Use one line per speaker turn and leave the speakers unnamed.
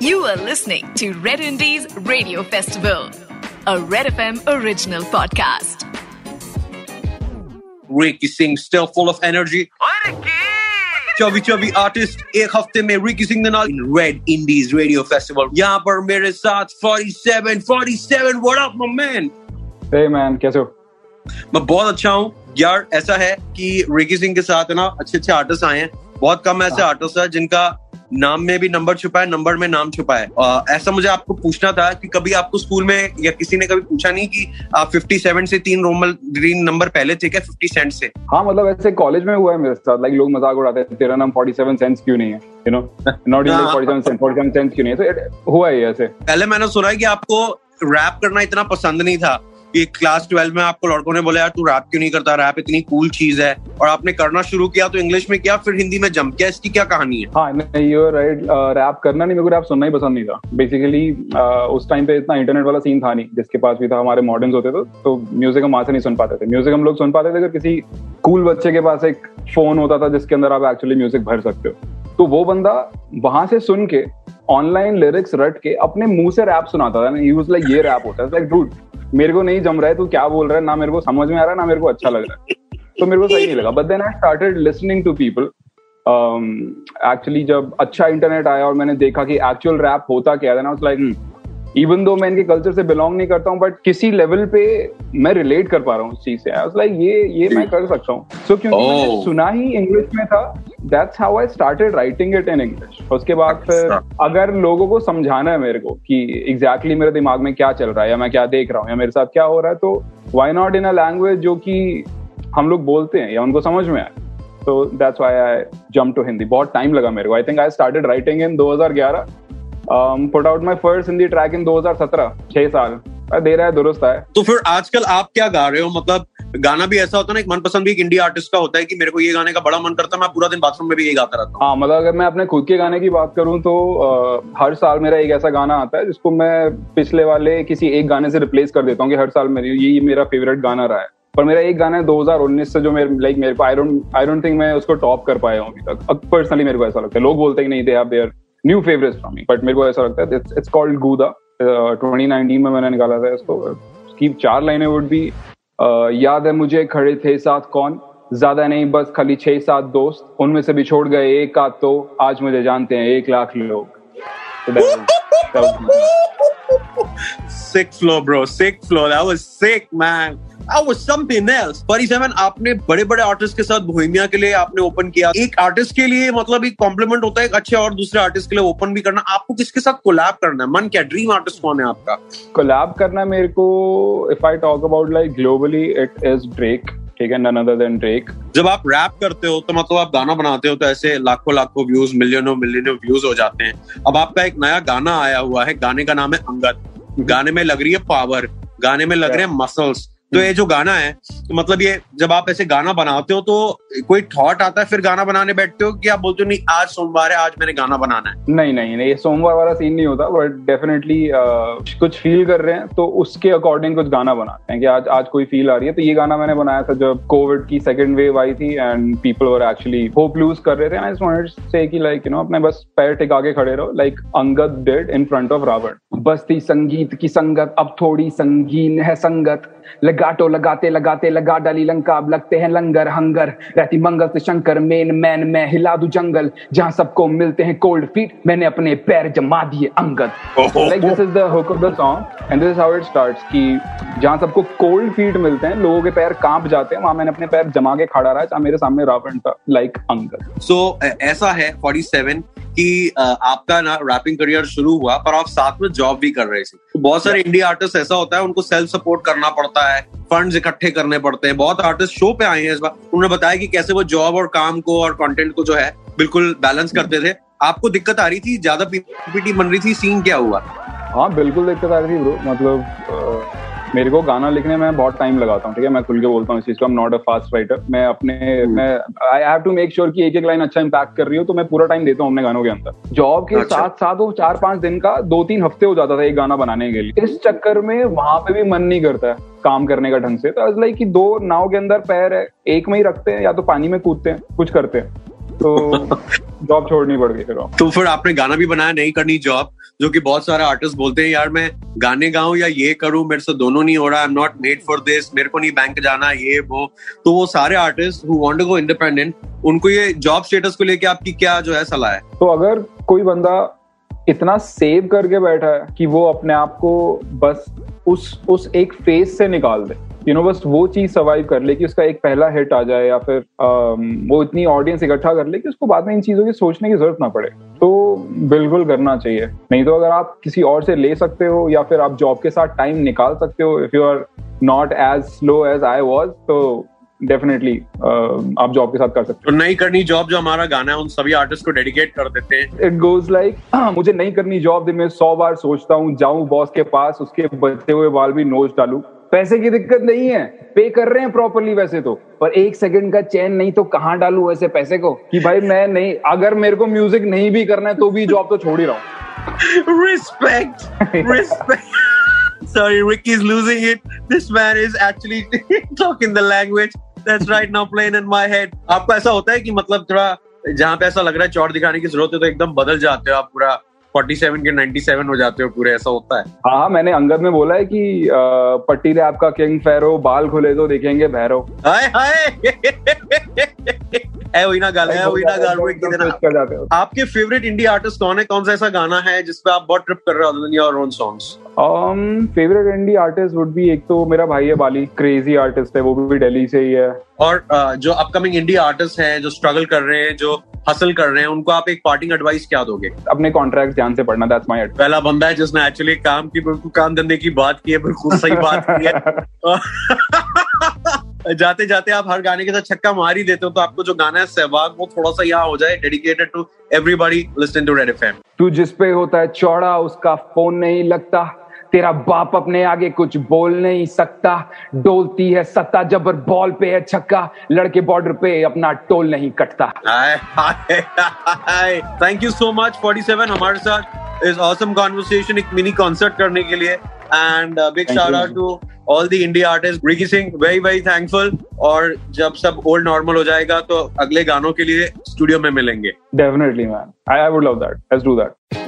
You are listening to Red Indies Radio Festival, a Red FM original podcast.
Ricky Singh still full of energy. चौबी चौबी artist एक हफ़्ते में Ricky Singh के नाल रेड इंडीज रेडियो फेस्टिवल यहाँ पर मेरे साथ 47 47 what up my man
hey man कैसे हो?
मैं बहुत अच्छा हूँ। यार ऐसा है कि रिकी सिंह के साथ है ना अच्छे अच्छे आर्टिस्ट आए हैं। बहुत कम ऐसे आर्टिस्ट है जिनका नाम में भी नंबर छुपा है नंबर में नाम छुपा है आ, ऐसा मुझे आपको पूछना था कि कभी आपको स्कूल में या किसी ने कभी पूछा नहीं कि आप 57 से तीन रोमल ग्रीन नंबर पहले थे क्या 50 सेंट से?
हाँ मतलब ऐसे कॉलेज में हुआ है मेरे साथ। लाइक लोग मज़ाक उड़ाते हैं तेरा नाम 47 सेंट्स क्यों नहीं है? You know not even 47 cent 47 cents क्यों नहीं है? तो हुआ है ऐसे।
पहले मैंने सुना है कि आपको रैप करना इतना पसंद नहीं था। कि क्लास ट्वेल्व में आपको लड़कों ने बोला, यार, तू रैप क्यों नहीं करता? रैप इतनी कूल चीज़ है। और आपने करना शुरू किया तो इंग्लिश में किया, फिर हिंदी में जम किया। इसकी क्या कहानी है?
हाँ यू राइट रैप करना नहीं, मेरे को रैप सुनना ही पसंद नहीं था। बेसिकली उस टाइम पे इतना इंटरनेट वाला सीन था नहीं, जिसके पास भी था हमारे मॉडर्न होते थे तो म्यूज़िक हम वहाँ से नहीं सुन पाते थे। म्यूज़िक हम लोग सुन पाते थे अगर किसी कूल बच्चे के पास एक फ़ोन होता था जिसके अंदर आप एक्चुअली म्यूज़िक भर सकते हो। तो वो बंदा वहाँ से सुन के ऑनलाइन लिरिक्स रट के अपने मुँह से रैप सुनाता था। यूज़ लाइक ये रैप होता है। लाइक डूड मेरे को नहीं जम रहा है तू क्या बोल रहा है? ना मेरे को समझ में आ रहा है ना मेरे को अच्छा लग रहा है। तो मेरे को सही नहीं लगा। But then I started listening to people actually जब अच्छा इंटरनेट आया और मैंने देखा कि एक्चुअल रैप होता क्या है लाइक इवन दो मैं इनके कल्चर से बिलोंग नहीं करता हूँ बट किसी लेवल पे मैं रिलेट कर पा रहा हूँ उस चीज़ से। लाइक ये ये मैं कर सकता हूँ। सो so, क्योंकि oh. मैंने सुना ही इंग्लिश में था that's how I started writing it in English उसके बाद फिर अगर लोगों को समझाना है मेरे को कि एग्जैक्टली exactly मेरे दिमाग में क्या चल रहा है या मैं क्या देख रहा हूँ या मेरे साथ क्या हो रहा है तो why not in a language जो कि हम लोग बोलते हैं या उनको समझ में आए? तो that's why I jump to Hindi बहुत टाइम लगा मेरे को. I think I started writing in 2011 put out my first Hindi track in 2017 छह साल. दे रहा है दुरुस्त है.
तो फिर आजकल आप क्या गा रहे हो? मतलब गाना भी ऐसा होता है ना एक मनपसंद भी एक इंडिया आर्टिस्ट का होता है कि मेरे को ये गाने का बड़ा मन करता है मैं पूरा दिन बाथरूम में भी यही गाता रहता हूँ।
हाँ मतलब अगर मैं अपने खुद के गाने की बात करूँ तो आ, हर साल मेरा एक ऐसा गाना आता है जिसको मैं पिछले वाले किसी एक गाने से रिप्लेस कर देता हूँ कि हर साल मेरी ये मेरा फेवरेट गाना रहा है। पर मेरा एक गाना है 2019 से जो मेरे लाइक मेरे को I don't I don't think मैं उसको टॉप कर पाया हूँ अभी तक। पर्सनली मेरे को ऐसा लगता है। लोग बोलते हैं कि नहीं they have their new favourite from me but मेरे को ऐसा लगता है इट्स कॉल्ड गूदा 2019 में मैंने निकाला था इसको। उसकी चार लाइनें वुड भी याद है मुझे खड़े थे साथ कौन? ज़्यादा नहीं, बस खाली छह सात दोस्त। उनमें से भी छोड़ गए एक आध तो। आज मुझे जानते हैं, एक लाख लोग।
sick flow bro. Sick flow that was sick, man. That was something else पर सेवन आपने बड़े बड़े आर्टिस्ट के साथ बोहेमिया के लिए आपने ओपन किया। एक आर्टिस्ट के लिए मतलब एक कॉम्प्लीमेंट होता है एक अच्छे और दूसरे आर्टिस्ट के लिए ओपन भी करना। आपको किसके साथ कोलैब करना है? मन क्या? ड्रीम आर्टिस्ट कौन है आपका?
कोलैब करना मेरे को if I talk about like globally it is Drake ठीक है? नन अदर देन ड्रेक
जब आप रैप करते हो तो मतलब आप गाना बनाते हो तो ऐसे लाखों लाखों व्यूज़ मिलियनों मिलियनों व्यूज़ हो जाते हैं। अब आपका एक नया गाना आया हुआ है गाने का नाम है अंगद। गाने में लग रही है पावर गाने में लग रहे हैं मसल्स तो ये जो गाना है तो मतलब ये जब आप ऐसे गाना बनाते हो तो कोई थॉट आता है, फिर गाना बनाने बैठते हो कि आप बोलते हो, नहीं, आज सोमवार है, आज मैंने गाना बनाना है
नहीं नहीं नहीं सोमवार वाला सीन नहीं होता बट डेफिनेटली कुछ फील कर रहे हैं तो उसके अकॉर्डिंग कुछ गाना बनाते हैं कि आज आज कोई फील आ रही है। तो ये गाना मैंने बनाया था जब कोविड की सेकेंड वेव आई थी and people were actually hope lose कर रहे थे लाइक यू नो अपने बस पैर टिका के खड़े रहो like Angad dead in front of Ravan बस्ती संगीत की संगत, अब थोड़ी संगीन है संगत। लगाटो, लगाते लगाते, लगा डाली लंका। अब लगते हैं लंगर, हंगर। रहती मंगल से शंकर, मेन मैन मैं हिला दू जंगल। जहाँ सबको मिलते हैं कोल्ड फीट मैंने अपने पैर जमा दिए Angad. Like this is the hook of the song and this is how it starts कि जहाँ सबको कोल्ड फीट मिलते हैं, लोगों के पैर काँप जाते हैं, वहाँ मैंने अपने पैर जमा के खड़ा रहा है मेरे सामने रावण था लाइक अंगद।
सो ऐसा है 47 कि आपका ना रैपिंग करियर शुरू हुआ पर आप साथ में जॉब भी कर रहे थे। तो बहुत सारे इंडिया आर्टिस्ट ऐसा होता है उनको सेल्फ सपोर्ट करना पड़ता है फंड्स इकट्ठे करने पड़ते हैं। बहुत आर्टिस्ट शो पे आए हैं इस बार। उन्होंने बताया कि कैसे वो जॉब और काम को और कंटेंट को जो है बिल्कुल बैलेंस करते थे। आपको दिक्कत आ रही थी? ज़्यादा पीपीटी बन रही थी? सीन क्या हुआ?
हाँ बिल्कुल दिक्कत आ रही थी ब्रो मतलब मेरे को गाना लिखने में बहुत टाइम लगाता हूँ ठीक है? मैं खुल के बोलता हूँ इस चीज़ को नॉट अ फास्ट राइटर मैं अपने hmm. मैं I have to make sure कि एक एक लाइन अच्छा इम्पैक्ट कर रही हो तो मैं पूरा टाइम देता हूँ अपने गानों के अंदर। जॉब के अच्छा। साथ साथ वो चार पाँच दिन का दो तीन हफ़्ते हो जाता था एक गाना बनाने के लिए। इस चक्कर में वहाँ पे भी मन नहीं करता है काम करने का ढंग से। तो लाइक कि दो नाव के अंदर पैर है एक में ही रखते हैं या तो पानी में कूदते हैं कुछ करते हैं। तो जॉब छोड़नी पड़ गई फिर
तो फिर आपने गाना भी बनाया नहीं करनी जॉब जो कि बहुत सारे आर्टिस्ट बोलते हैं यार मैं गाने गाऊं या ये करूँ मेरे से दोनों नहीं हो रहा I am not made for this मेरे को नहीं बैंक जाना ये वो। तो वो सारे artist who want to go independent उनको ये जॉब स्टेटस को लेके आपकी क्या जो है सलाह है?
तो अगर कोई बंदा इतना सेव करके बैठा है कि वो अपने आप को बस उस उस एक फ़ेज़ से निकाल दे यू नो बस वो चीज़ सर्वाइव कर ले कि उसका एक पहला हिट आ जाए या फिर um, वो इतनी ऑडियंस इकट्ठा कर ले कि उसको बाद में इन चीज़ों की सोचने की ज़रूरत ना पड़े। तो बिल्कुल करना चाहिए। नहीं तो अगर आप किसी और से ले सकते हो या फिर आप जॉब के साथ टाइम निकाल सकते हो if you are not as slow as I was तो डेफिनेटली uh, आप जॉब के साथ कर सकते
हो। तो नहीं करनी जॉब जो हमारा गाना है उन सभी आर्टिस्ट को डेडिकेट कर देते हैं।
इट गोज लाइक मुझे नहीं करनी जॉब दिन में सौ बार सोचता हूँ जाऊँ बॉस के पास उसके बचते हुए बाल भी नोच डालू। पैसे की दिक्कत नहीं है पे कर रहे हैं प्रॉपरली वैसे तो। पर एक सेकंड का चैन नहीं तो कहाँ डालू वैसे पैसे को? कि भाई मैं नहीं अगर मेरे को म्यूज़िक नहीं भी करना है तो भी जॉब तो छोड़ ही रहा
हूँ। Respect respect Sorry, Ricky's losing it. This man is actually talking the language. that's right now playing in my head. आपको ऐसा होता है कि मतलब थोड़ा जहाँ पे ऐसा लग रहा है चौड़ दिखाने की ज़रूरत है तो एकदम बदल जाते हो आप पूरा 47 के 97 हो जाते हो पूरे ऐसा होता है?
हाँ, हाँ मैंने अंगद में बोला है कि पट्टी ने आपका किंग फैरो बाल खुले तो देखेंगे भैरो
हाय हाय। है वही ना गाल है वही ना गाल वही आपके फेवरेट इंडिया आर्टिस्ट कौन है? कौन सा ऐसा गाना है जिसपे आप बहुत ट्रिप कर रहे हो your own songs
favourite India artist would be एक तो मेरा भाई है बाली क्रेजी आर्टिस्ट है वो भी दिल्ली से ही है।
और uh, जो अपकमिंग इंडिया आर्टिस्ट हैं जो स्ट्रगल कर रहे हैं जो हसल कर रहे हैं उनको आप एक पार्टिंग एडवाइस क्या दोगे?
अपने कॉन्ट्रैक्ट ध्यान से पढ़ना दैट्स माय
पहला बंदा है जिसने एक्चुअली काम की बिल्कुल काम धंधे की बात की है बिल्कुल सही बात की है। जाते जाते आप हर गाने के साथ छक्का मार ही देते हो तो आपको जो गाना है सहवाग वो थोड़ा सा यहाँ हो जाए dedicated to everybody listen to red FM
तू जिस पे होता है चौड़ा उसका फ़ोन नहीं लगता। तेरा बाप अपने आगे कुछ बोल नहीं सकता। डोलती है सत्ता जबर बॉल पे है छक्का। लड़के बॉर्डर पे अपना टोल नहीं कटता।
थैंक यू सो मच 47 हमारे साथ इस ऑसम कॉन्वर्सेशन एक मिनी कॉन्सर्ट करने के लिए। And big shout out to all the India artist Ricky Singh very very thankful और जब सब ओल्ड नॉर्मल हो जाएगा तो अगले गानों के लिए स्टूडियो में मिलेंगे।
Definitely man I I would love that let's do that